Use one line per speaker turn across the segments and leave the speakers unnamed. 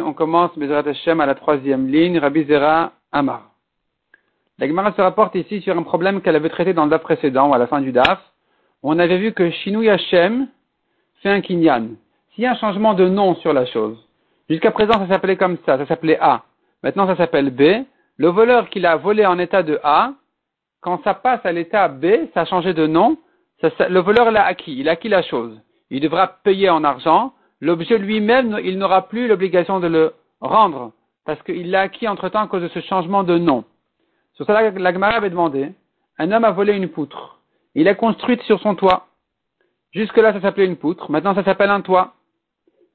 on commence Bezrat Hashem à la troisième ligne, Rabbi Zera Amar. La Gemara se rapporte ici sur un problème qu'elle avait traité dans le DAF précédent, à la fin du DAF, on avait vu que Shinou Hashem fait un kinyan. S'il y a un changement de nom sur la chose, jusqu'à présent ça s'appelait comme ça, ça s'appelait A, maintenant ça s'appelle B, le voleur qui l'a volé en état de A, quand ça passe à l'état B, ça a changé de nom, le voleur l'a acquis, il a acquis la chose. Il devra payer en argent, l'objet lui-même, il n'aura plus l'obligation de le rendre, parce qu'il l'a acquis entre-temps à cause de ce changement de nom. Sur cela, la Gemara avait demandé, un homme a volé une poutre. Il l'a construite sur son toit. Jusque-là, ça s'appelait une poutre. Maintenant, ça s'appelle un toit.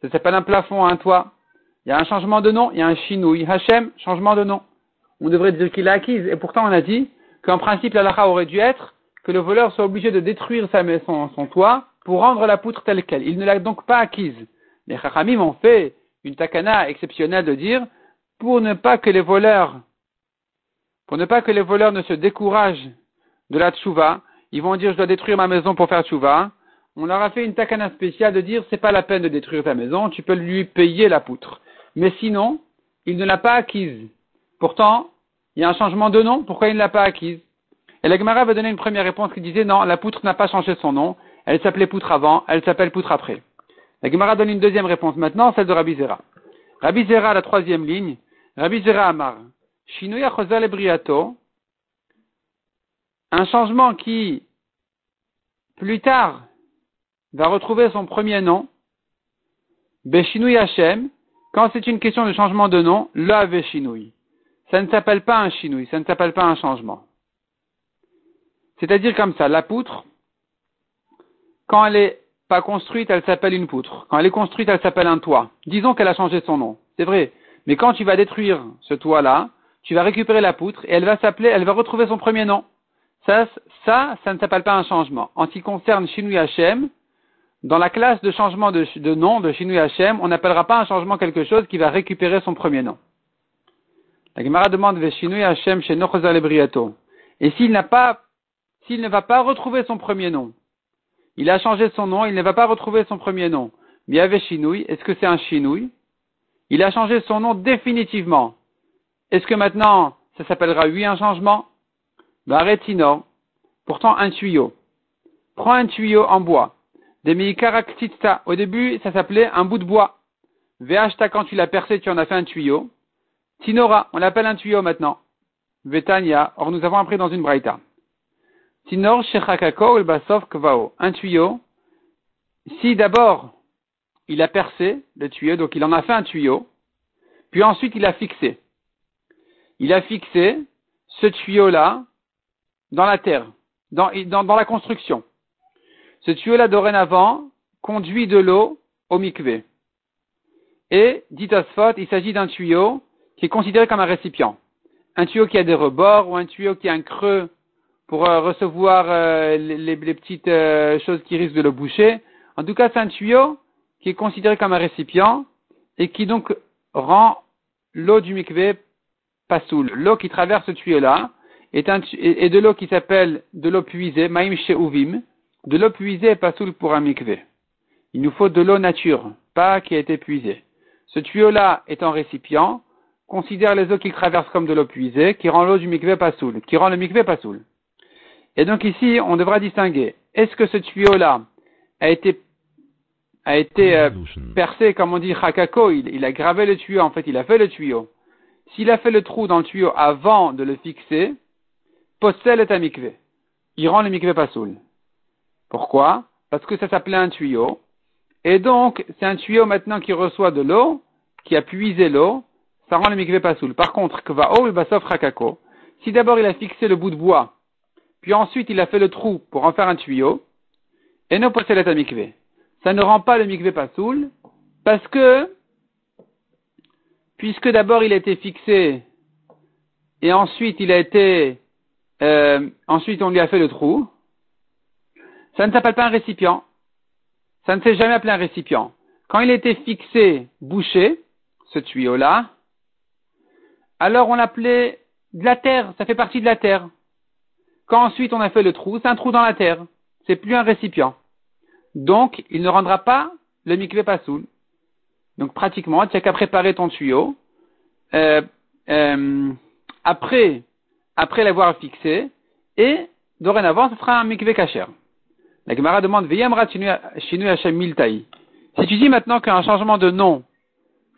Ça s'appelle un plafond, un toit. Il y a un changement de nom, il y a un chinouille. Hachem, changement de nom. On devrait dire qu'il l'a acquise. Et pourtant, on a dit qu'en principe, la aurait dû être que le voleur soit obligé de détruire sa maison, son toit, pour rendre la poutre telle qu'elle. Il ne l'a donc pas acquise. Les Chachamim ont fait une takana exceptionnelle de dire, pour ne pas que les voleurs, pour ne pas que les voleurs ne se découragent de la tchouva, ils vont dire je dois détruire ma maison pour faire tchouva. On leur a fait une takana spéciale de dire c'est pas la peine de détruire ta maison, tu peux lui payer la poutre. Mais sinon, il ne l'a pas acquise. Pourtant, il y a un changement de nom, pourquoi il ne l'a pas acquise? Et la Gemara va donner une première réponse qui disait non, la poutre n'a pas changé son nom, elle s'appelait poutre avant, elle s'appelle poutre après. La Gemara donne une deuxième réponse maintenant, celle de Rabbi Zera. Rabbi Zera, la troisième ligne. Rabbi Zera Amar. Shinuya Chosal. Un changement qui, plus tard, va retrouver son premier nom. Beshinui Hashem. Quand c'est une question de changement de nom, la Veshinui. Ça ne s'appelle pas un Shinui, ça ne s'appelle pas un changement. C'est-à-dire comme ça, la poutre, quand elle est pas construite, elle s'appelle une poutre. Quand elle est construite, elle s'appelle un toit. Disons qu'elle a changé son nom. C'est vrai. Mais quand tu vas détruire ce toit-là, tu vas récupérer la poutre et elle va s'appeler, elle va retrouver son premier nom. Ça, ça, ça ne s'appelle pas un changement. En ce qui concerne Shinui Hashem, dans la classe de changement de, nom de Shinui Hashem, on n'appellera pas un changement quelque chose qui va récupérer son premier nom. La Gemara demande Shinui Hashem chez Et s'il n'a pas, s'il ne va pas retrouver son premier nom, il a changé son nom, il ne va pas retrouver son premier nom. Mais est-ce que c'est un Chinouille Il a changé son nom définitivement. Est-ce que maintenant, ça s'appellera oui un changement? Baretino, pourtant un tuyau. Prends un tuyau en bois. Demikaraktitsa, au début, ça s'appelait un bout de bois. Vehashta, quand tu l'as percé, tu en as fait un tuyau. Tinora, on l'appelle un tuyau maintenant. Vetania, or nous avons appris dans une braïta. Tinor Shechakako Basov Kvao. Un tuyau. Si d'abord il a percé le tuyau, donc il en a fait un tuyau, puis ensuite il a fixé. Il a fixé ce tuyau-là dans la terre, dans, la construction. Ce tuyau-là, dorénavant, conduit de l'eau au mikvé. Et, dit Asphot, il s'agit d'un tuyau qui est considéré comme un récipient. Un tuyau qui a des rebords ou un tuyau qui a un creux pour euh, recevoir euh, les, petites euh, choses qui risquent de le boucher. En tout cas, c'est un tuyau qui est considéré comme un récipient et qui donc rend l'eau du mikvé pasoul. L'eau qui traverse ce tuyau-là est, de l'eau qui s'appelle de l'eau puisée, maïm uvim, de l'eau puisée pasoul pour un mikvé. Il nous faut de l'eau nature, pas qui a été puisée. Ce tuyau-là est un récipient, considère les eaux qu'il traverse comme de l'eau puisée, qui rend l'eau du mikvé pasoul, qui rend le mikvé pasoul. Et donc ici, on devra distinguer. Est-ce que ce tuyau-là a été, a été euh, percé, comme on dit, hakako, il, a gravé le tuyau, en fait, il a fait le tuyau. S'il a fait le trou dans le tuyau avant de le fixer, possède est un mikvé. Il rend le mikvé pas soul. Pourquoi? Parce que ça s'appelait un tuyau. Et donc, c'est un tuyau maintenant qui reçoit de l'eau, qui a puisé l'eau, ça rend le mikvé pas soul. Par contre, kva basof hakako, si d'abord il a fixé le bout de bois, puis ensuite il a fait le trou pour en faire un tuyau, et non possédait à mikvé. Ça ne rend pas le mikvé pasoul, parce que, puisque d'abord il a été fixé, et ensuite il a été, euh, ensuite on lui a fait le trou, ça ne s'appelle pas un récipient. Ça ne s'est jamais appelé un récipient. Quand il a été fixé, bouché, ce tuyau-là, alors on l'appelait de la terre, ça fait partie de la terre. Quand ensuite on a fait le trou, c'est un trou dans la terre. C'est plus un récipient. Donc, il ne rendra pas le mikvé pasoul. Donc pratiquement, tu n'as qu'à préparer ton tuyau. Euh, euh, après, après l'avoir fixé, et dorénavant, ce sera un mikveh kacher. La Gemara demande, Shinu Hashem Miltaï. Si tu dis maintenant qu'un changement de nom,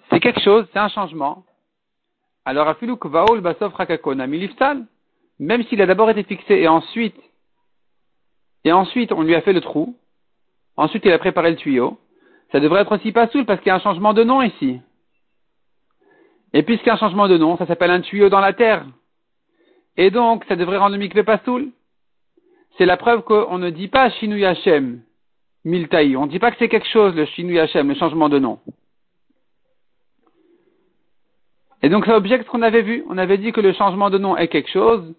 c'est quelque chose, c'est un changement, alors Afiluk Vaol Basof Rakakona Miliftal, même s'il a d'abord été fixé et ensuite, et ensuite on lui a fait le trou, ensuite il a préparé le tuyau, ça devrait être aussi pas soul parce qu'il y a un changement de nom ici. Et puisqu'il y a un changement de nom, ça s'appelle un tuyau dans la terre. Et donc, ça devrait rendre le mikveh pas soul. C'est la preuve qu'on ne dit pas Shinu Yashem, Miltaï. On ne dit pas que c'est quelque chose, le Shinu Yashem, le changement de nom. Et donc, ça objecte ce qu'on avait vu. On avait dit que le changement de nom est quelque chose,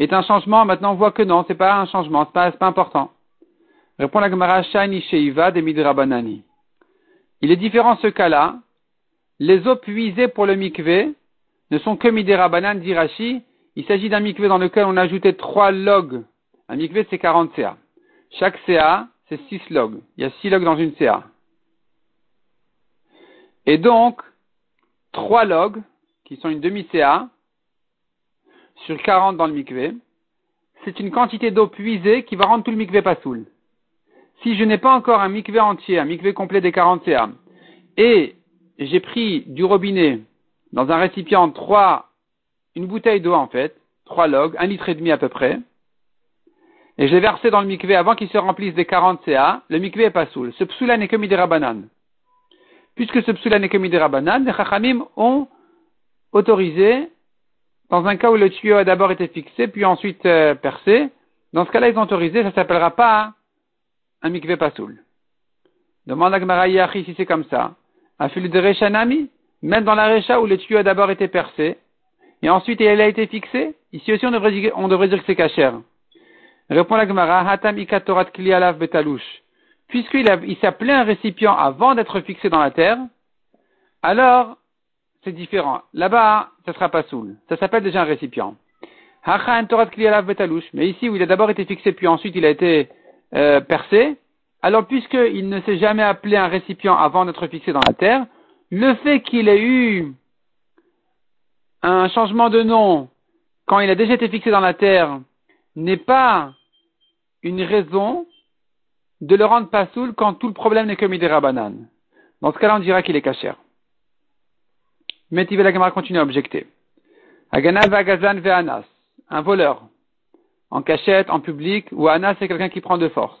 est un changement. Maintenant, on voit que non, c'est pas un changement, c'est pas, pas important. Répond la Gemara Shani Sheiva de Midrabanani. Il est différent ce cas-là. Les eaux puisées pour le mikvé ne sont que Midirabanan d'Irachi. Il s'agit d'un mikvé dans lequel on a ajouté trois logs. Un mikvé, c'est 40 CA. Chaque CA, c'est 6 logs. Il y a 6 logs dans une CA. Et donc, trois logs, qui sont une demi-CA, sur 40 dans le mikvé, c'est une quantité d'eau puisée qui va rendre tout le mikvé pas soul. Si je n'ai pas encore un mikvé entier, un mikvé complet des 40 CA, et j'ai pris du robinet dans un récipient trois, une bouteille d'eau en fait, trois logs, un litre et demi à peu près, et je l'ai versé dans le mikvé avant qu'il se remplisse des 40 CA, le mikvé est pas soul. Ce psoula n'est que midera banane. Puisque ce psoula n'est que midera banane, les chachamim ont autorisé, dans un cas où le tuyau a d'abord été fixé, puis ensuite euh, percé, dans ce cas-là, ils ont autorisé, ça s'appellera pas un mikvé pasoul. Demande à Gmara si c'est comme ça. Un fil de Rechanami, même dans la Recha où le tuyau a d'abord été percé, et ensuite il a été fixé, ici aussi on devrait dire, que c'est cachère. Répond la Gemara, Hatam ikatorat klialav betalouche. Puisqu'il il s'appelait un récipient avant d'être fixé dans la terre, alors c'est différent. Là-bas, ça sera pas soul. Ça s'appelle déjà un récipient. Mais ici, où il a d'abord été fixé, puis ensuite il a été euh, percé, alors puisqu'il ne s'est jamais appelé un récipient avant d'être fixé dans la terre, le fait qu'il ait eu un changement de nom quand il a déjà été fixé dans la terre n'est pas une raison de le rendre pas soul quand tout le problème n'est que Midera banane. Dans ce cas-là, on dira qu'il est cachère. Mais la caméra continue à objecter. Ve'anas, un voleur en cachette, en public, ou Anas, c'est quelqu'un qui prend de force.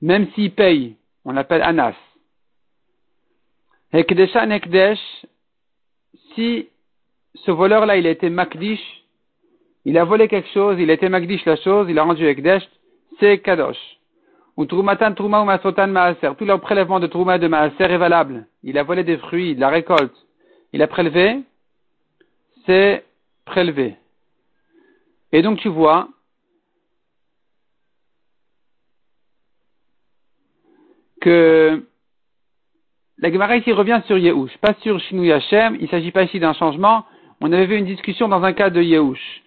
Même s'il paye, on l'appelle Anas. Hekdesha Nekdesh, si ce voleur-là, il a été Makdish, il a volé quelque chose, il a été Makdish la chose, il a rendu Ekdesh, c'est Kadosh. Ou Trumatan Truma ou Masotan Maaser, tout le prélèvement de Truma de Maaser est valable. Il a volé des fruits, de la récolte. Il a prélevé, c'est prélevé. Et donc tu vois, que la Gemara ici revient sur Yehush, pas sur Shinu Hashem, il ne s'agit pas ici d'un changement. On avait vu une discussion dans un cas de Yehush.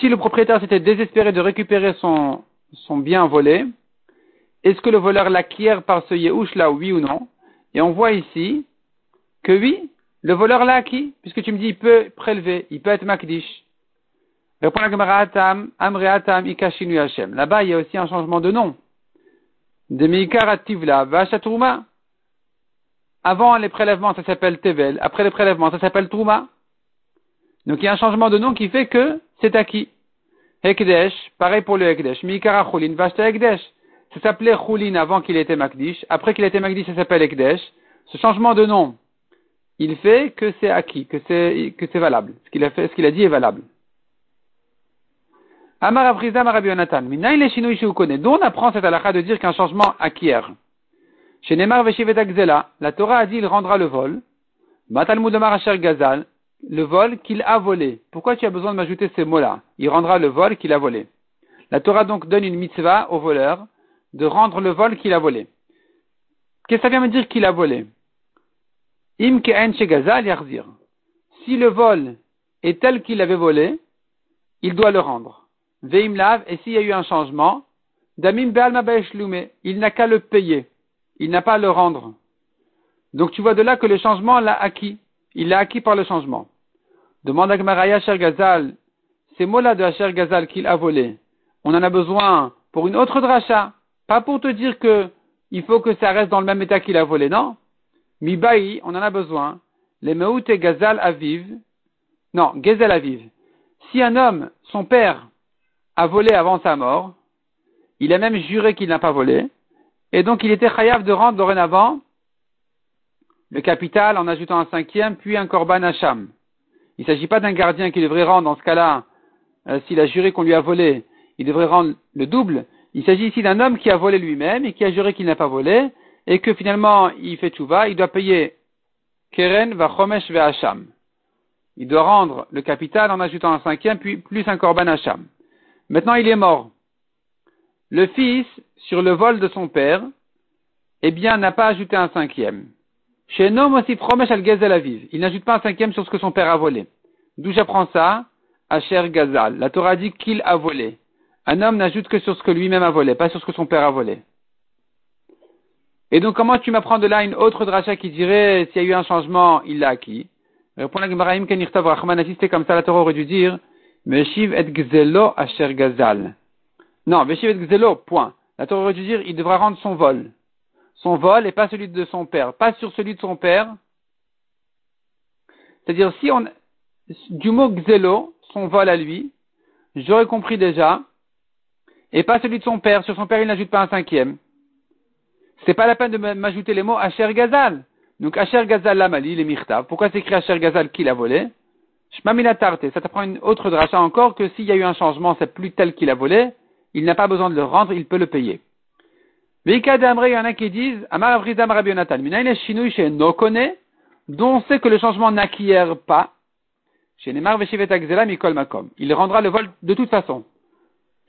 Si le propriétaire s'était désespéré de récupérer son, son bien volé, est-ce que le voleur l'acquiert par ce Yehush là, oui ou non? Et on voit ici que oui, le voleur l'a acquis, puisque tu me dis il peut prélever, il peut être makdish. La Gemara Atam. Là-bas, il y a aussi un changement de nom. De Meikar Tivla, Vachatrouma. Avant les prélèvements, ça s'appelle Tevel. Après les prélèvements, ça s'appelle Trouma. Donc il y a un changement de nom qui fait que c'est acquis. Hekdesh, pareil pour le Hekdesh. Mikara Chulin, Vashta Hekdesh. Ça s'appelait Chulin avant qu'il était Makdish. Après qu'il était Makdish, ça s'appelle Hekdesh. Ce changement de nom, il fait que c'est acquis, que c'est, que c'est valable. Ce qu'il a fait, ce qu'il a dit est valable. Amar Avriza Marabionatan. Minaï le. D'où on apprend cette halakha de dire qu'un changement acquiert. Chez Neymar Veshivet la Torah a dit il rendra le vol. Matalmud Asher Gazal, le vol qu'il a volé. Pourquoi tu as besoin de m'ajouter ces mots-là? Il rendra le vol qu'il a volé. La Torah donc donne une mitzvah au voleur de rendre le vol qu'il a volé. Qu'est-ce que ça vient me dire qu'il a volé? Yarzir. Si le vol est tel qu'il avait volé, il doit le rendre. Veim lav, et s'il y a eu un changement, damim il n'a qu'à le payer. il n'a pas à le rendre. Donc tu vois de là que le changement l'a acquis. Il l'a acquis par le changement. Demande à Gmaraya Gazal, ces mots-là de Asher Gazal qu'il a volé, on en a besoin pour une autre dracha, pas pour te dire que il faut que ça reste dans le même état qu'il a volé, non. Mibaï, on en a besoin. Les Meoute Gazal Aviv, non, Gezel Aviv. Si un homme, son père, a volé avant sa mort, il a même juré qu'il n'a pas volé, et donc il était chayav de rendre dorénavant le capital en ajoutant un cinquième, puis un korban hacham. Il ne s'agit pas d'un gardien qui devrait rendre, dans ce cas-là, euh, s'il a juré qu'on lui a volé, il devrait rendre le double. Il s'agit ici d'un homme qui a volé lui-même et qui a juré qu'il n'a pas volé, et que finalement il fait va, il doit payer keren va chomesh ve hacham. Il doit rendre le capital en ajoutant un cinquième, puis plus un korban hacham. Maintenant il est mort. Le fils, sur le vol de son père, eh bien, n'a pas ajouté un cinquième. Chez Nom aussi Fromesh al Gazel Aviv. Il n'ajoute pas un cinquième sur ce que son père a volé. D'où j'apprends ça? Asher Gazal. La Torah dit qu'il a volé. Un homme n'ajoute que sur ce que lui-même a volé, pas sur ce que son père a volé. Et donc, comment tu m'apprends de là une autre dracha qui dirait, s'il y a eu un changement, il l'a acquis? Répond la Gemaraim Kenirtav Rachman, assisté comme ça, la Torah aurait dû dire, Meshiv et Gzelo Asher Gazal. Non, Veshivet Gzelo, point. La Torah aurait dû dire, il devra rendre son vol. Son vol et pas celui de son père. Pas sur celui de son père. C'est-à-dire, si on, du mot Gzelo, son vol à lui, j'aurais compris déjà, et pas celui de son père. Sur son père, il n'ajoute pas un cinquième. C'est pas la peine de m'ajouter les mots Asher Gazal. Donc, Asher Gazal Lamali, les Mirtav. Pourquoi c'est écrit Asher Gazal qui l'a volé? Shmamina Tarte. Ça t'apprend une autre dracha encore que s'il y a eu un changement, c'est plus tel qu'il a volé il n'a pas besoin de le rendre, il peut le payer. Mais il y en a qui disent, Amar Avrizam Rabbi Yonatan, chez Nokone, dont on sait que le changement n'acquiert pas, chez Nemar Veshivet Mikol Makom. Il rendra le vol de toute façon.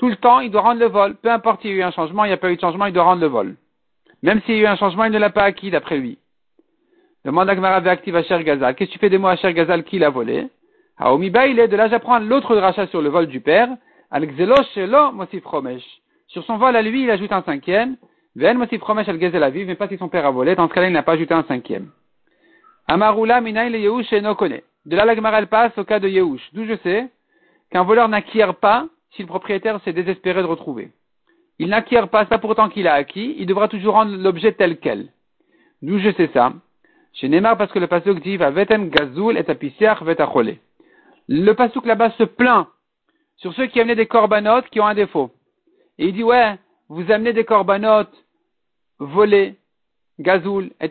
Tout le temps, il doit rendre le vol. Peu importe s'il y a eu un changement, il n'y a pas eu de changement, il doit rendre le vol. Même s'il y a eu un changement, il ne l'a pas acquis d'après lui. Demande à Gmara Veaktiv Asher Gazal. Qu'est-ce que tu fais des mots Asher Gazal qui l'a volé? Haomiba, il est de là, j'apprends l'autre rachat sur le vol du père. Sur son vol à lui, il ajoute un cinquième. Ven Mosif Romesh al Gezel mais pas si son père a volé. Dans ce cas-là, il n'a pas ajouté un cinquième. Amarula Minaï le Yehush et. De là, la passe au cas de Yehush. D'où je sais qu'un voleur n'acquiert pas si le propriétaire s'est désespéré de retrouver. Il n'acquiert pas, pas pourtant qu'il a acquis, il devra toujours rendre l'objet tel quel. D'où je sais ça Chez Neymar, parce que le pasuk dit, va vetem gazul et vetachole. Le pasuk là-bas se plaint sur ceux qui amenaient des corbanotes qui ont un défaut. Et il dit, ouais, vous amenez des corbanotes volés, gazoul, et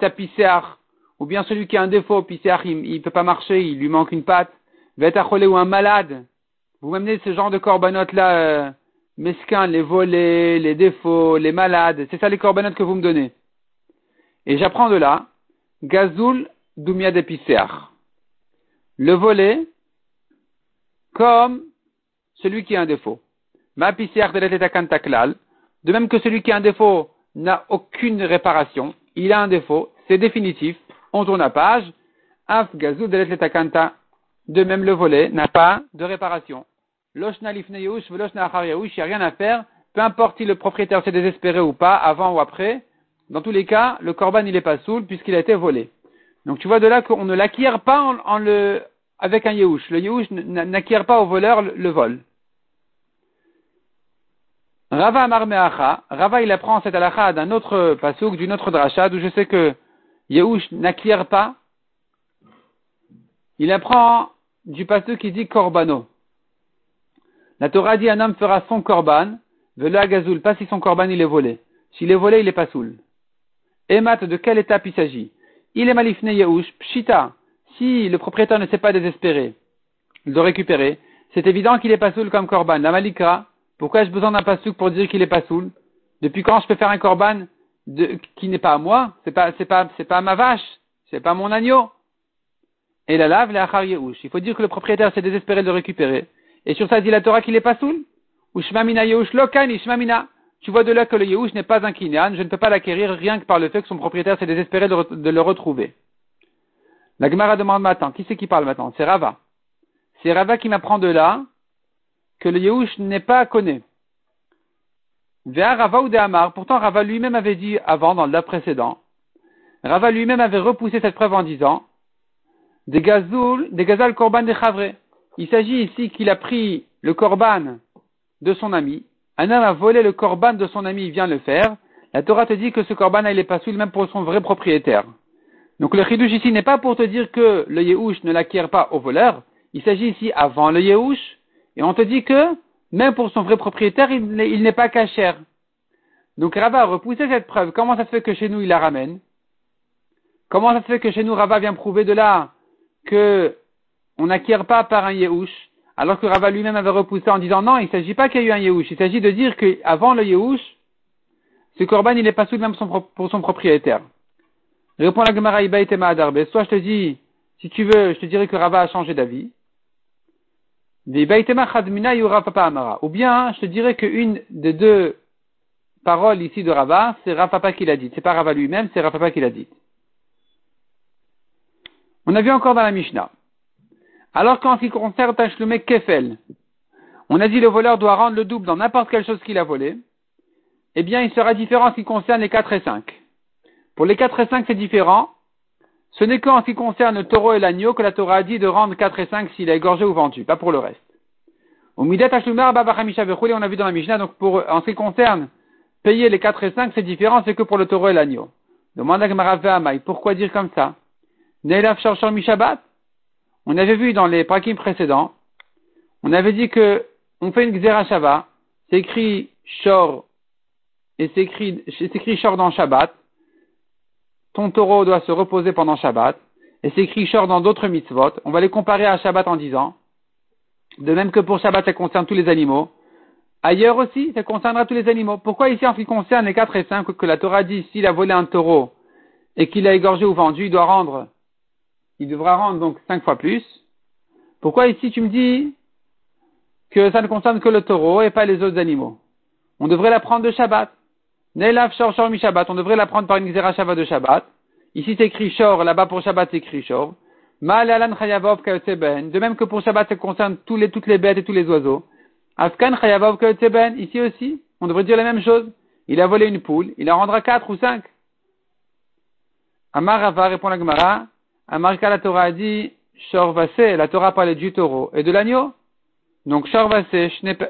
ou bien celui qui a un défaut, pisséar, il ne peut pas marcher, il lui manque une patte, vetacholé ou un malade. Vous m'amenez ce genre de corbanotes-là, euh, mesquins, les volés, les défauts, les malades, c'est ça les corbanotes que vous me donnez. Et j'apprends de là, gazoul, doumia de Le volet, comme celui qui a un défaut. Ma de même que celui qui a un défaut n'a aucune réparation, il a un défaut, c'est définitif, on tourne à page, af de même le volet n'a pas de réparation. Loshna lifne il n'y a rien à faire, peu importe si le propriétaire s'est désespéré ou pas, avant ou après, dans tous les cas, le corban il pas saoul puisqu'il a été volé. Donc tu vois de là qu'on ne l'acquiert pas avec un yehush. Le yehush n'acquiert pas au voleur le vol. Rava Amar Rava il apprend cette halakha d'un autre pasouk, d'une autre dracha, d'où je sais que Yehush n'acquiert pas. Il apprend du pasouk qui dit korbano. La Torah dit un homme fera son korban, vela gazoul, pas si son korban il est volé. S'il est volé, il est pas soul. Emat, de quelle étape il s'agit? Il est malifné Yehush, pshita. Si le propriétaire ne s'est pas désespéré, doit récupérer. C'est évident qu'il est pas soul comme korban. La malikra, pourquoi ai-je besoin d'un pasouk pour dire qu'il est pas soul? Depuis quand je peux faire un korban qui n'est pas à moi? C'est pas, pas, c'est ma vache, c'est pas mon agneau. Et la lave, la Il faut dire que le propriétaire s'est désespéré de récupérer. Et sur ça dit la Torah qu'il est pas soul Ou shmamina yehush lokani shmamina. Tu vois de là que le yehush n'est pas un kinyan, je ne peux pas l'acquérir rien que par le fait que son propriétaire s'est désespéré de, le retrouver. La Gemara demande maintenant, qui c'est qui parle maintenant? C'est Rava. C'est Rava qui m'apprend de là que le Yehush n'est pas connu. Vers Rava ou de Amar. Pourtant, Rava lui-même avait dit avant, dans le précédent, Rava lui-même avait repoussé cette preuve en disant, des gazoul, des gazal korban de chavre. Il s'agit ici qu'il a pris le korban de son ami. Un homme a volé le korban de son ami, il vient le faire. La Torah te dit que ce korban, il est pas souil même pour son vrai propriétaire. Donc le chidouche ici n'est pas pour te dire que le Yehouch ne l'acquiert pas au voleur. Il s'agit ici avant le Yehouch. Et on te dit que, même pour son vrai propriétaire, il n'est pas cachère. Donc Rava a repoussé cette preuve. Comment ça se fait que chez nous, il la ramène? Comment ça se fait que chez nous, Rava vient prouver de là que on n'acquiert pas par un Yehouch, alors que Rava lui-même avait repoussé en disant non, il ne s'agit pas qu'il y ait eu un Yehouch, il s'agit de dire qu'avant le Yehouch, ce Corban, il n'est pas soumis même pour son propriétaire. Répond la Gemara Ibaïtema Adarbe. Soit je te dis, si tu veux, je te dirais que Rava a changé d'avis. Ou bien, je te dirais qu'une des deux paroles ici de Rava, c'est Rafapa qui l'a dit. C'est pas Rava lui-même, c'est Rafapa qui l'a dit. On a vu encore dans la Mishnah. Alors qu'en ce qui concerne Tashlume Kefel, on a dit le voleur doit rendre le double dans n'importe quelle chose qu'il a volé, eh bien il sera différent en ce qui concerne les 4 et 5. Pour les 4 et 5 c'est différent. Ce n'est qu'en ce qui concerne le taureau et l'agneau que la Torah a dit de rendre 4 et 5 s'il a égorgé ou vendu, pas pour le reste. Au Midat on a vu dans la Mishnah, donc pour, en ce qui concerne payer les 4 et 5 c'est différent, c'est que pour le taureau et l'agneau. Demande à pourquoi dire comme ça? On avait vu dans les prakim précédents, on avait dit que on fait une Xera c'est écrit Shor, et c'est écrit, Shor dans Shabbat. Ton taureau doit se reposer pendant Shabbat, et c'est écrit Shor dans d'autres mitzvot. On va les comparer à Shabbat en disant, de même que pour Shabbat, ça concerne tous les animaux. Ailleurs aussi, ça concernera tous les animaux. Pourquoi ici, en ce qui concerne les 4 et 5, que la Torah dit, s'il a volé un taureau et qu'il a égorgé ou vendu, il doit rendre il devra rendre donc cinq fois plus. Pourquoi ici tu me dis que ça ne concerne que le taureau et pas les autres animaux? On devrait la prendre de Shabbat. Neilav shor shor mi Shabbat. On devrait la prendre par une xéra Shabbat de Shabbat. Ici c'est écrit shor, là-bas pour Shabbat c'est écrit shor. De même que pour Shabbat ça concerne toutes les bêtes et tous les oiseaux. Afkan chayavov ben. Ici aussi, on devrait dire la même chose. Il a volé une poule, il en rendra quatre ou cinq. Amar Rava répond la Gemara. Amarka, la Torah a dit, Shorvase, la Torah parlait du taureau et de l'agneau? Donc, Shorvase,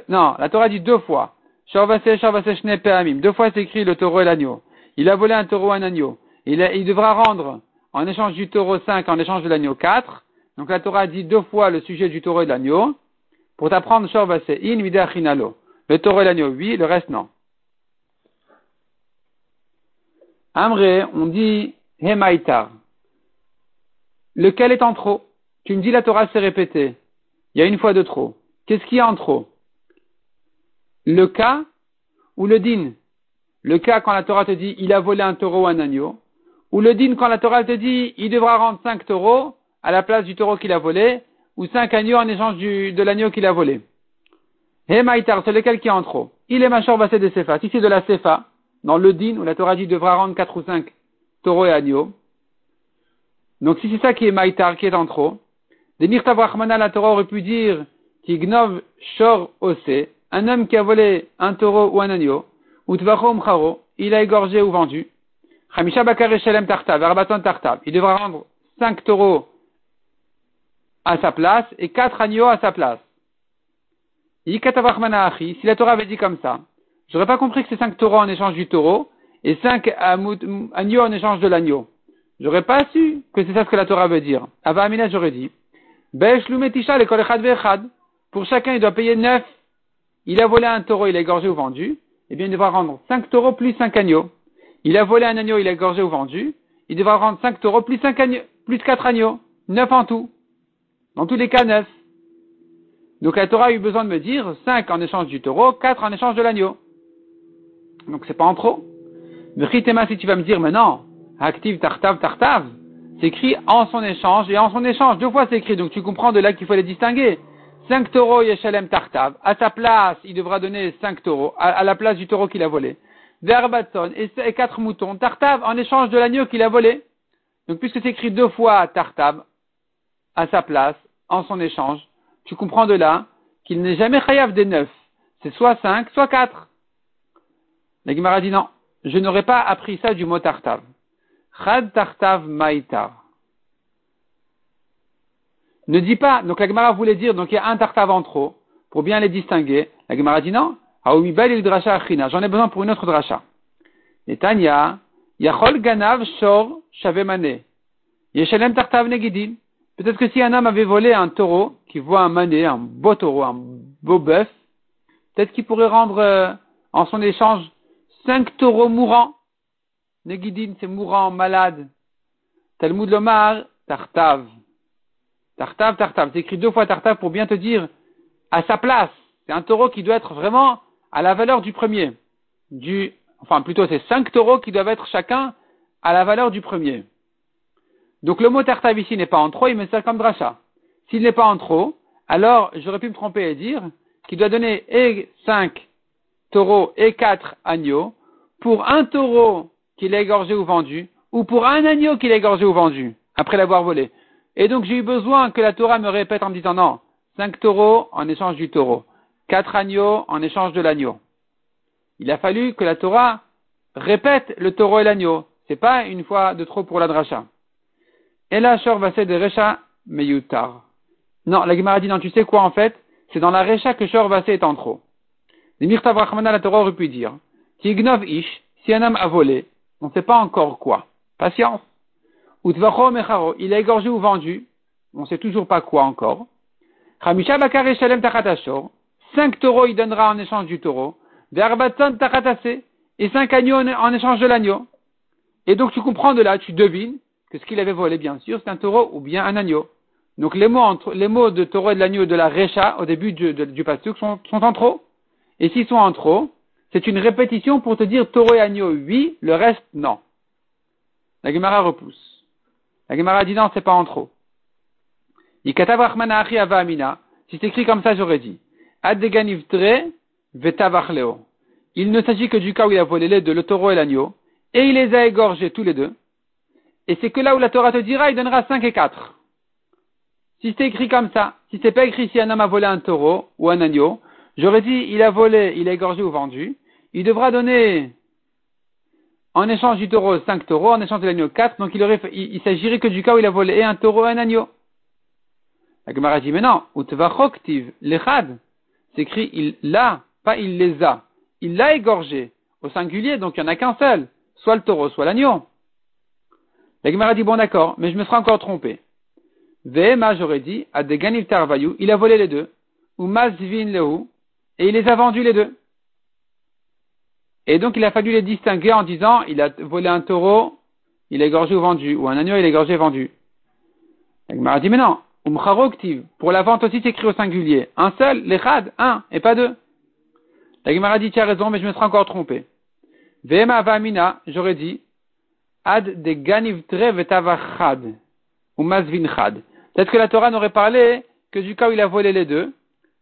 non, la Torah dit deux fois. Shorvase, Shorvase, Shnepeamim. Deux fois c'est écrit le taureau et l'agneau. Il a volé un taureau un agneau. Il, il devra rendre, en échange du taureau 5, en échange de l'agneau 4. Donc, la Torah dit deux fois le sujet du taureau et de l'agneau. Pour t'apprendre in vidachinalo. Le taureau et l'agneau, oui, le reste, non. Amré, on dit Hemaitar. Lequel est en trop? Tu me dis la Torah s'est répétée. Il y a une fois de trop. Qu'est-ce qu'il y a en trop? Le cas ou le din? Le cas quand la Torah te dit il a volé un taureau ou un agneau. Ou le din quand la Torah te dit il devra rendre cinq taureaux à la place du taureau qu'il a volé ou cinq agneaux en échange de l'agneau qu'il a volé. Hé Maïtar, c'est lequel qui est en trop? Il est machor bassé de Sefa. Si c'est de la Sefa, dans le din où la Torah dit devra rendre quatre ou cinq taureaux et agneaux, donc si c'est ça qui est maïtar, qui est en trop, Denir Tavrachmana, la Torah aurait pu dire gnov Shor Ose, un homme qui a volé un taureau ou un agneau, ou Tvachom Charo, il a égorgé ou vendu. Chamisha Bakar Shalem Tartav, il devra rendre cinq taureaux à sa place et quatre agneaux à sa place. si la Torah avait dit comme ça, j'aurais pas compris que c'est cinq taureaux en échange du taureau et cinq agneaux en échange de l'agneau. J'aurais pas su que c'est ça ce que la Torah veut dire. Ava Amina, j'aurais dit. Pour chacun, il doit payer neuf. Il a volé un taureau, il a égorgé ou vendu. Eh bien, il devra rendre cinq taureaux plus cinq agneaux. Il a volé un agneau, il a égorgé ou vendu. Il devra rendre cinq taureaux plus cinq agneaux, plus quatre agneaux. Neuf en tout. Dans tous les cas, neuf. Donc la Torah a eu besoin de me dire cinq en échange du taureau, quatre en échange de l'agneau. Donc c'est pas en trop. Mais si tu vas me dire, mais non, active tartav tartav, c'est écrit en son échange, et en son échange, deux fois c'est écrit, donc tu comprends de là qu'il faut les distinguer. Cinq taureaux Yeshalem tartav, à sa place, il devra donner cinq taureaux, à, la place du taureau qu'il a volé. Verbatson, et, et quatre moutons, tartav, en échange de l'agneau qu'il a volé. Donc puisque c'est écrit deux fois tartav, à sa place, en son échange, tu comprends de là qu'il n'est jamais chayav des neuf. C'est soit cinq, soit quatre. La Gemara dit non, je n'aurais pas appris ça du mot tartav. Chad tartav maïtar. Ne dis pas, donc la Gemara voulait dire, donc il y a un tartav en trop, pour bien les distinguer. La Gemara dit non, j'en ai besoin pour une autre dracha. Netanya, Yachol ganav shor shavemane. Yeshalem tartav negidin. Peut-être que si un homme avait volé un taureau, qui voit un mané, un beau taureau, un beau bœuf, peut-être qu'il pourrait rendre euh, en son échange cinq taureaux mourants. Negidin, c'est mourant, malade. Talmud Lomar, Tartav. Tartav, Tartav. C'est écrit deux fois Tartav pour bien te dire à sa place. C'est un taureau qui doit être vraiment à la valeur du premier. Du, enfin, plutôt, c'est cinq taureaux qui doivent être chacun à la valeur du premier. Donc le mot tartav ici n'est pas en trop, il me sert comme dracha. S'il n'est pas en trop, alors j'aurais pu me tromper et dire qu'il doit donner 5 taureaux et 4 agneaux pour un taureau qu'il a égorgé ou vendu, ou pour un agneau qu'il a égorgé ou vendu, après l'avoir volé. Et donc j'ai eu besoin que la Torah me répète en me disant non, 5 taureaux en échange du taureau, 4 agneaux en échange de l'agneau. Il a fallu que la Torah répète le taureau et l'agneau. C'est pas une fois de trop pour la dracha. Et là, va de Recha Meyutar. Non, la Gemara dit non, tu sais quoi en fait? C'est dans la Recha que Shor Vasé est en trop. Les Mirtav Rachmana, la Torah aurait pu dire Tignov Ish, si un homme a volé, on ne sait pas encore quoi. Patience. Il a égorgé ou vendu, on ne sait toujours pas quoi encore. Cinq taureaux il donnera en échange du taureau. Et cinq agneaux en échange de l'agneau. Et donc tu comprends de là, tu devines que ce qu'il avait volé, bien sûr, c'est un taureau ou bien un agneau. Donc les mots, les mots de taureau et de l'agneau de la recha au début du, sont, sont en trop. Et s'ils sont en trop, c'est une répétition pour te dire taureau et agneau, oui, le reste, non. La Gemara repousse. La Gemara dit non, c'est pas en trop. Si c'est écrit comme ça, j'aurais dit. Il ne s'agit que du cas où il a volé les deux, le taureau et l'agneau, et il les a égorgés tous les deux. Et c'est que là où la Torah te dira, il donnera 5 et 4. Si c'est écrit comme ça, si c'est pas écrit si un homme a volé un taureau ou un agneau, j'aurais dit il a volé, il a égorgé ou vendu, il devra donner en échange du taureau 5 taureaux, en échange de l'agneau 4, donc il, s'agirait que du cas où il a volé un taureau et un agneau. La Gemara dit, mais non, lechad, c'est écrit il l'a, pas il les a. Il l'a égorgé, au singulier, donc il n'y en a qu'un seul, soit le taureau, soit l'agneau. La Gemara dit bon d'accord, mais je me serais encore trompé. Vema, j'aurais dit, à des il a volé les deux, ou mazvin lehu, et il les a vendus les deux. Et donc il a fallu les distinguer en disant, il a volé un taureau, il a égorgé ou vendu, ou un agneau, il a égorgé vendu. La Gemara dit mais non, pour la vente aussi c'est écrit au singulier. Un seul, l'echad, un, et pas deux. La Gemara dit tu as raison, mais je me serais encore trompé. Vema vamina, j'aurais dit, ad de ganivtre vetavachad, ou masvinchad. Peut-être que la Torah n'aurait parlé que du cas où il a volé les deux,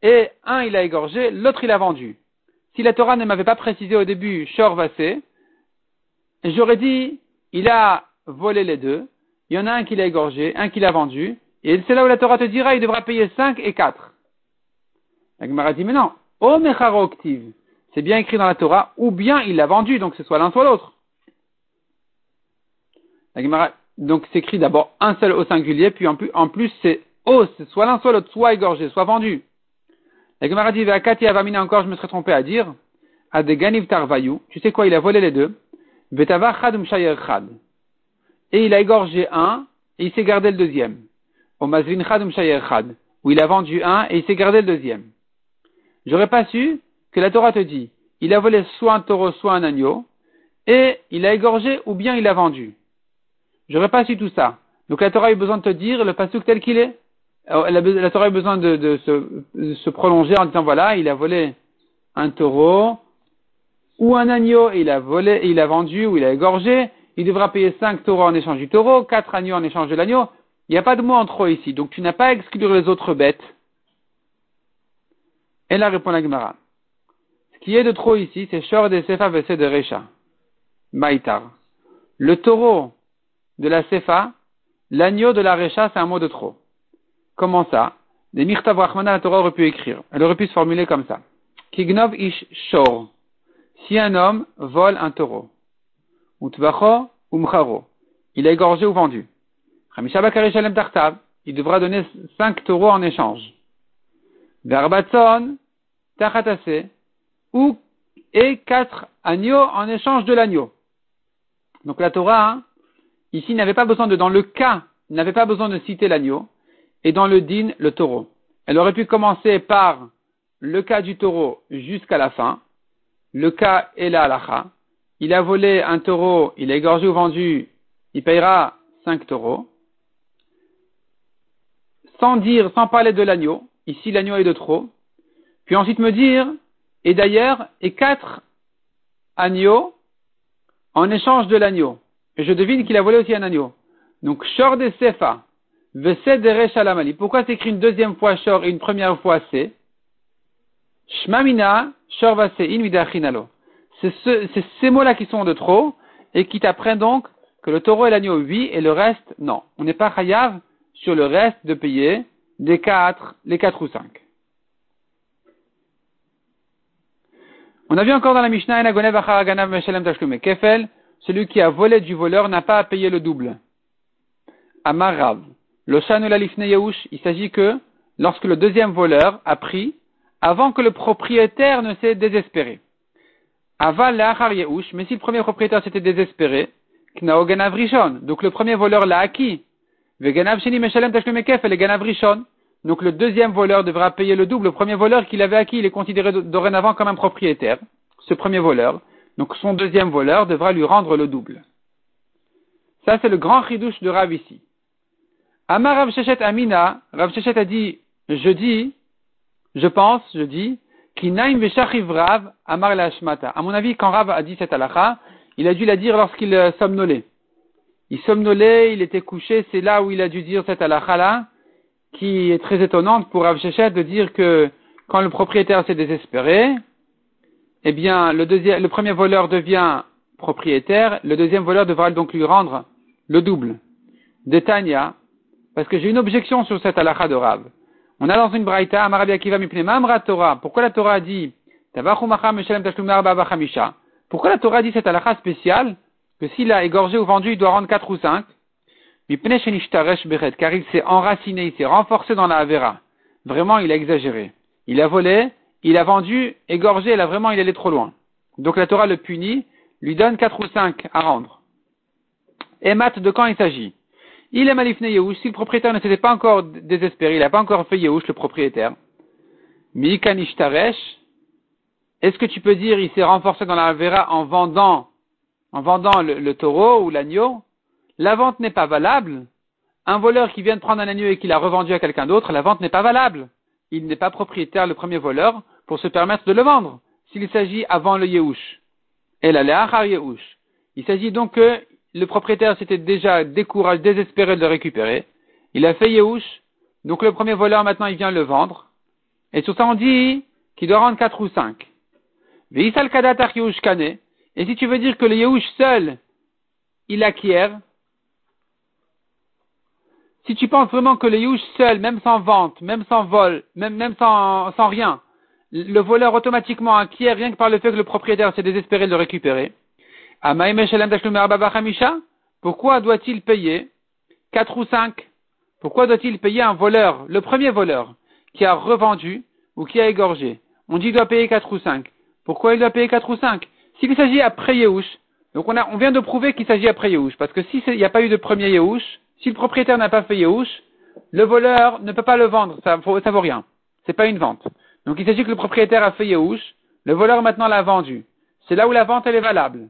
et un il a égorgé, l'autre il a vendu. Si la Torah ne m'avait pas précisé au début shor vassé, j'aurais dit, il a volé les deux, il y en a un qui l'a égorgé, un qui l'a vendu, et c'est là où la Torah te dira, il devra payer 5 et 4. La Gemara dit, mais non, o c'est bien écrit dans la Torah, ou bien il l'a vendu, donc c'est soit l'un soit l'autre donc c'est écrit d'abord un seul au singulier, puis en plus, en plus c'est O, c'est soit l'un soit l'autre, soit égorgé, soit vendu. La Gemara dit, Kati Avamina encore, je me serais trompé à dire, à des Ganiv Tarvayou, tu sais quoi, il a volé les deux, Betava Chad Chad. Et il a égorgé un, et il s'est gardé le deuxième. Au Mazvin Chad Chad, où il a vendu un, et il s'est gardé le deuxième. J'aurais pas su que la Torah te dit, il a volé soit un taureau, soit un agneau, et il a égorgé ou bien il a vendu. J'aurais pas su tout ça. Donc la Torah a eu besoin de te dire le pasuk tel qu'il est. La, Torah a besoin de, se, prolonger en disant voilà, il a volé un taureau ou un agneau, il a volé, il a vendu ou il a égorgé. Il devra payer cinq taureaux en échange du taureau, quatre agneaux en échange de l'agneau. Il n'y a pas de mot en trop ici, donc tu n'as pas à exclure les autres bêtes. Et là répond la Gemara. Ce qui est de trop ici, c'est Shor de Sefa de Recha. Maïtar. Le taureau de la Sefa, l'agneau de la Recha, c'est un mot de trop. Comment ça Des Mirtav la Torah aurait pu écrire. Elle aurait pu se formuler comme ça. Kignov ish shor. Si un homme vole un taureau, ou tvacho ou mcharo, il a égorgé ou vendu. Il devra donner cinq taureaux en échange. Verbatson, tachatase, ou et quatre agneaux en échange de l'agneau. Donc la Torah, hein, ici, n'avait pas besoin de, dans le cas, n'avait pas besoin de citer l'agneau, et dans le din, le taureau. Elle aurait pu commencer par le cas du taureau jusqu'à la fin, le cas est la. Il a volé un taureau, il a égorgé ou vendu, il payera cinq taureaux. Sans dire, sans parler de l'agneau, ici l'agneau est de trop. Puis ensuite me dire, et d'ailleurs, et quatre agneaux en échange de l'agneau. Et je devine qu'il a volé aussi un agneau. Donc, Shor de Sefa. Pourquoi c'est écrit une deuxième fois Shor et une première fois C Shmamina, Shor. C'est ces mots-là qui sont de trop et qui t'apprennent donc que le taureau et l'agneau, oui, et le reste, non. On n'est pas chayav sur le reste de payer des quatre, les quatre ou cinq. On a vu encore dans la Mishnah, Kefel, celui qui a volé du voleur n'a pas à payer le double. Amarav. Le il s'agit que lorsque le deuxième voleur a pris, avant que le propriétaire ne s'est désespéré. Aval mais si le premier propriétaire s'était désespéré, donc le premier voleur l'a acquis. Donc le deuxième voleur devra payer le double. Le premier voleur qu'il avait acquis, il est considéré dorénavant comme un propriétaire. Ce premier voleur. Donc son deuxième voleur devra lui rendre le double. Ça, c'est le grand chidouche de Rav. Amar Rav Shechet Amina, Rav Shechet a dit, je dis, je pense, je dis, Kinaim Veshachiv Rav Amar la À mon avis, quand Rav a dit cette halakha, il a dû la dire lorsqu'il euh, somnolait. Il somnolait, il était couché, c'est là où il a dû dire cette halakha là, qui est très étonnante pour Rav Shechet de dire que quand le propriétaire s'est désespéré, eh bien, le premier voleur devient propriétaire, le deuxième voleur devra donc lui rendre le double. Détania, parce que j'ai une objection sur cette halakha de Rav. On a dans une braïta, Amarabi Akiva Mamra Torah. Pourquoi la Torah dit, Pourquoi la Torah dit cette halakha spéciale, que s'il a égorgé ou vendu, il doit rendre quatre ou cinq? Car il s'est enraciné, il s'est renforcé dans la Avera. Vraiment, il a exagéré. Il a volé, il a vendu, égorgé, là vraiment il allait trop loin. Donc la Torah le punit, lui donne quatre ou cinq à rendre. Et mat, de quand il s'agit? Il est malifne Yehush, si le propriétaire ne s'était pas encore désespéré, il n'a pas encore fait Yehush, le propriétaire. Mikanishtaresh, est-ce que tu peux dire il s'est renforcé dans la vera en vendant, en vendant le, taureau ou l'agneau? La vente n'est pas valable. Un voleur qui vient de prendre un agneau et qui l'a revendu à quelqu'un d'autre, la vente n'est pas valable il n'est pas propriétaire, le premier voleur, pour se permettre de le vendre, s'il s'agit avant le Yehush. Et la Yehush. Il s'agit donc que le propriétaire s'était déjà découragé, désespéré de le récupérer. Il a fait Yehush, donc le premier voleur maintenant il vient le vendre. Et sur ça on dit qu'il doit rendre quatre ou cinq. Et si tu veux dire que le Yehush seul, il acquiert, si tu penses vraiment que le Yush seul, même sans vente, même sans vol, même, même sans, sans rien, le voleur automatiquement acquiert rien que par le fait que le propriétaire s'est désespéré de le récupérer. Pourquoi doit-il payer quatre ou cinq? Pourquoi doit-il payer un voleur, le premier voleur, qui a revendu ou qui a égorgé? On dit qu'il doit payer quatre ou cinq. Pourquoi il doit payer quatre ou cinq? S'il s'agit après Yehush, donc on, vient de prouver qu'il s'agit après Yehush, parce que s'il n'y a pas eu de premier Yehush, si le propriétaire n'a pas fait Yehush, le voleur ne peut pas le vendre, ça, ça vaut rien. C'est pas une vente. Donc il s'agit que le propriétaire a fait Yehush, le voleur maintenant l'a vendu. C'est là où la vente elle est valable.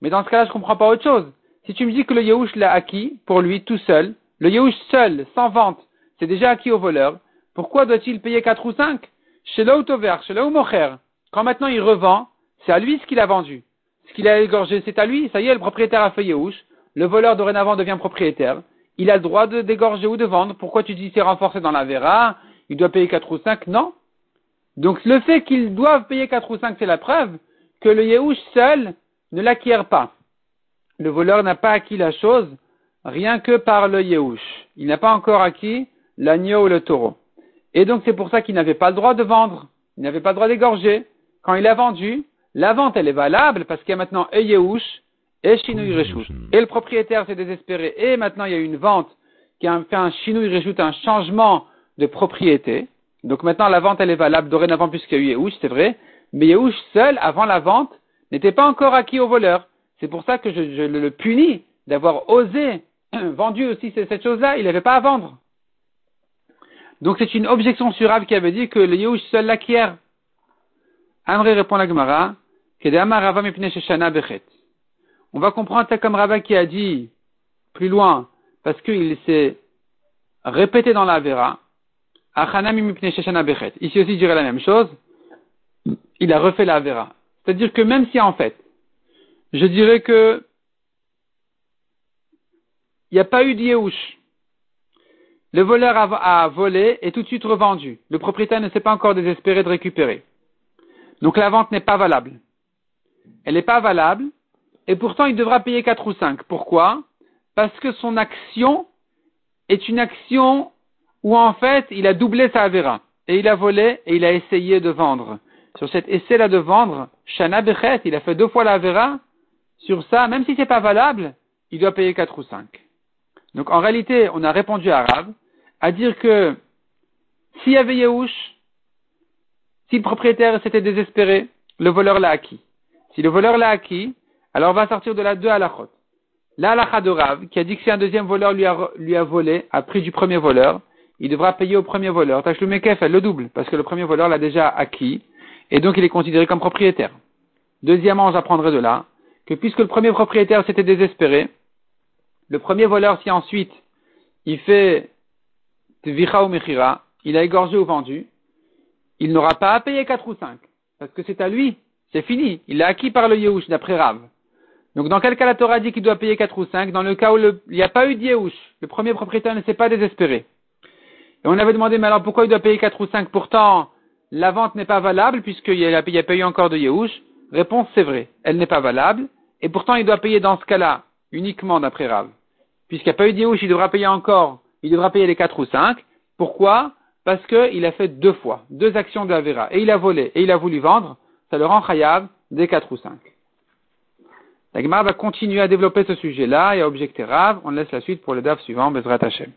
Mais dans ce cas-là, je comprends pas autre chose. Si tu me dis que le Yehush l'a acquis pour lui tout seul, le Yehush seul, sans vente, c'est déjà acquis au voleur, pourquoi doit-il payer 4 ou 5 Chez l'autover, chez mocher. Quand maintenant il revend, c'est à lui ce qu'il a vendu. Ce qu'il a égorgé, c'est à lui. Ça y est, le propriétaire a fait Yehush. Le voleur dorénavant devient propriétaire il a le droit de dégorger ou de vendre. Pourquoi tu dis c'est renforcé dans la vera Il doit payer 4 ou 5 Non. Donc le fait qu'ils doivent payer 4 ou 5, c'est la preuve que le Yehush seul ne l'acquiert pas. Le voleur n'a pas acquis la chose rien que par le Yehush. Il n'a pas encore acquis l'agneau ou le taureau. Et donc c'est pour ça qu'il n'avait pas le droit de vendre. Il n'avait pas le droit d'égorger. Quand il a vendu, la vente, elle est valable parce qu'il y a maintenant Eyeush et Shinui Reshut. Et le propriétaire s'est désespéré et maintenant il y a une vente qui a fait un Shinui un changement de propriété. Donc maintenant la vente, elle est valable dorénavant puisqu'il y a eu Yehouch, c'est vrai. Mais Yehouch seul, avant la vente, n'était pas encore acquis au voleur. C'est pour ça que je, le punis d'avoir osé vendu aussi cette chose-là, il n'avait pas à vendre. Donc c'est une objection surable qui avait dit que le Yehush seul l'acquiert. Amré répond à la Gemara, on va comprendre ça comme Rava qui a dit plus loin, parce qu'il s'est répété dans la Vera, Ici aussi, je dirais la même chose. Il a refait la Vera. C'est-à-dire que même si en fait, je dirais que il n'y a pas eu d'Yéhouch, le voleur a, volé et tout de suite revendu. Le propriétaire ne s'est pas encore désespéré de récupérer. Donc la vente n'est pas valable. Elle n'est pas valable et pourtant il devra payer 4 ou 5. Pourquoi? Parce que son action est une action où en fait il a doublé sa avéra et il a volé et il a essayé de vendre. Sur cet essai-là de vendre, Shana Bechet, il a fait deux fois la avéra. Sur ça, même si c'est pas valable, il doit payer 4 ou 5. Donc en réalité, on a répondu à Arabe à dire que s'il y avait Yehouch, si le propriétaire s'était désespéré, le voleur l'a acquis. Si le voleur l'a acquis, alors on va sortir de la deux halachot. La halacha de Rav, qui a dit que si un deuxième voleur lui a, lui a volé, a pris du premier voleur, il devra payer au premier voleur. Tâche le Mekef, elle le double, parce que le premier voleur l'a déjà acquis, et donc il est considéré comme propriétaire. Deuxièmement, j'apprendrai de là, que puisque le premier propriétaire s'était désespéré, le premier voleur, si ensuite il fait Tvicha ou Mechira, il a égorgé ou vendu, il n'aura pas à payer 4 ou 5, parce que c'est à lui, c'est fini, il l'a acquis par le Yehush, d'après Rav. Donc dans quel cas la Torah dit qu'il doit payer 4 ou 5 Dans le cas où il n'y a pas eu de Yehush, le premier propriétaire ne s'est pas désespéré. Et on avait demandé, mais alors pourquoi il doit payer 4 ou 5 Pourtant, la vente n'est pas valable puisqu'il n'y a, pas eu encore de Yehush. Réponse, c'est vrai, elle n'est pas valable. Et pourtant, il doit payer dans ce cas-là uniquement d'après Rav puisqu'il n'y a pas eu d'Yéhouch, il devra payer encore, il devra payer les quatre ou cinq. Pourquoi? Parce qu'il a fait deux fois, deux actions de Avera, et il a volé, et il a voulu vendre, ça le rend chayav des quatre ou cinq. La Gemara va continuer à développer ce sujet-là et à objecter Rav. On laisse la suite pour le DAF suivant, Bezrat Hashem.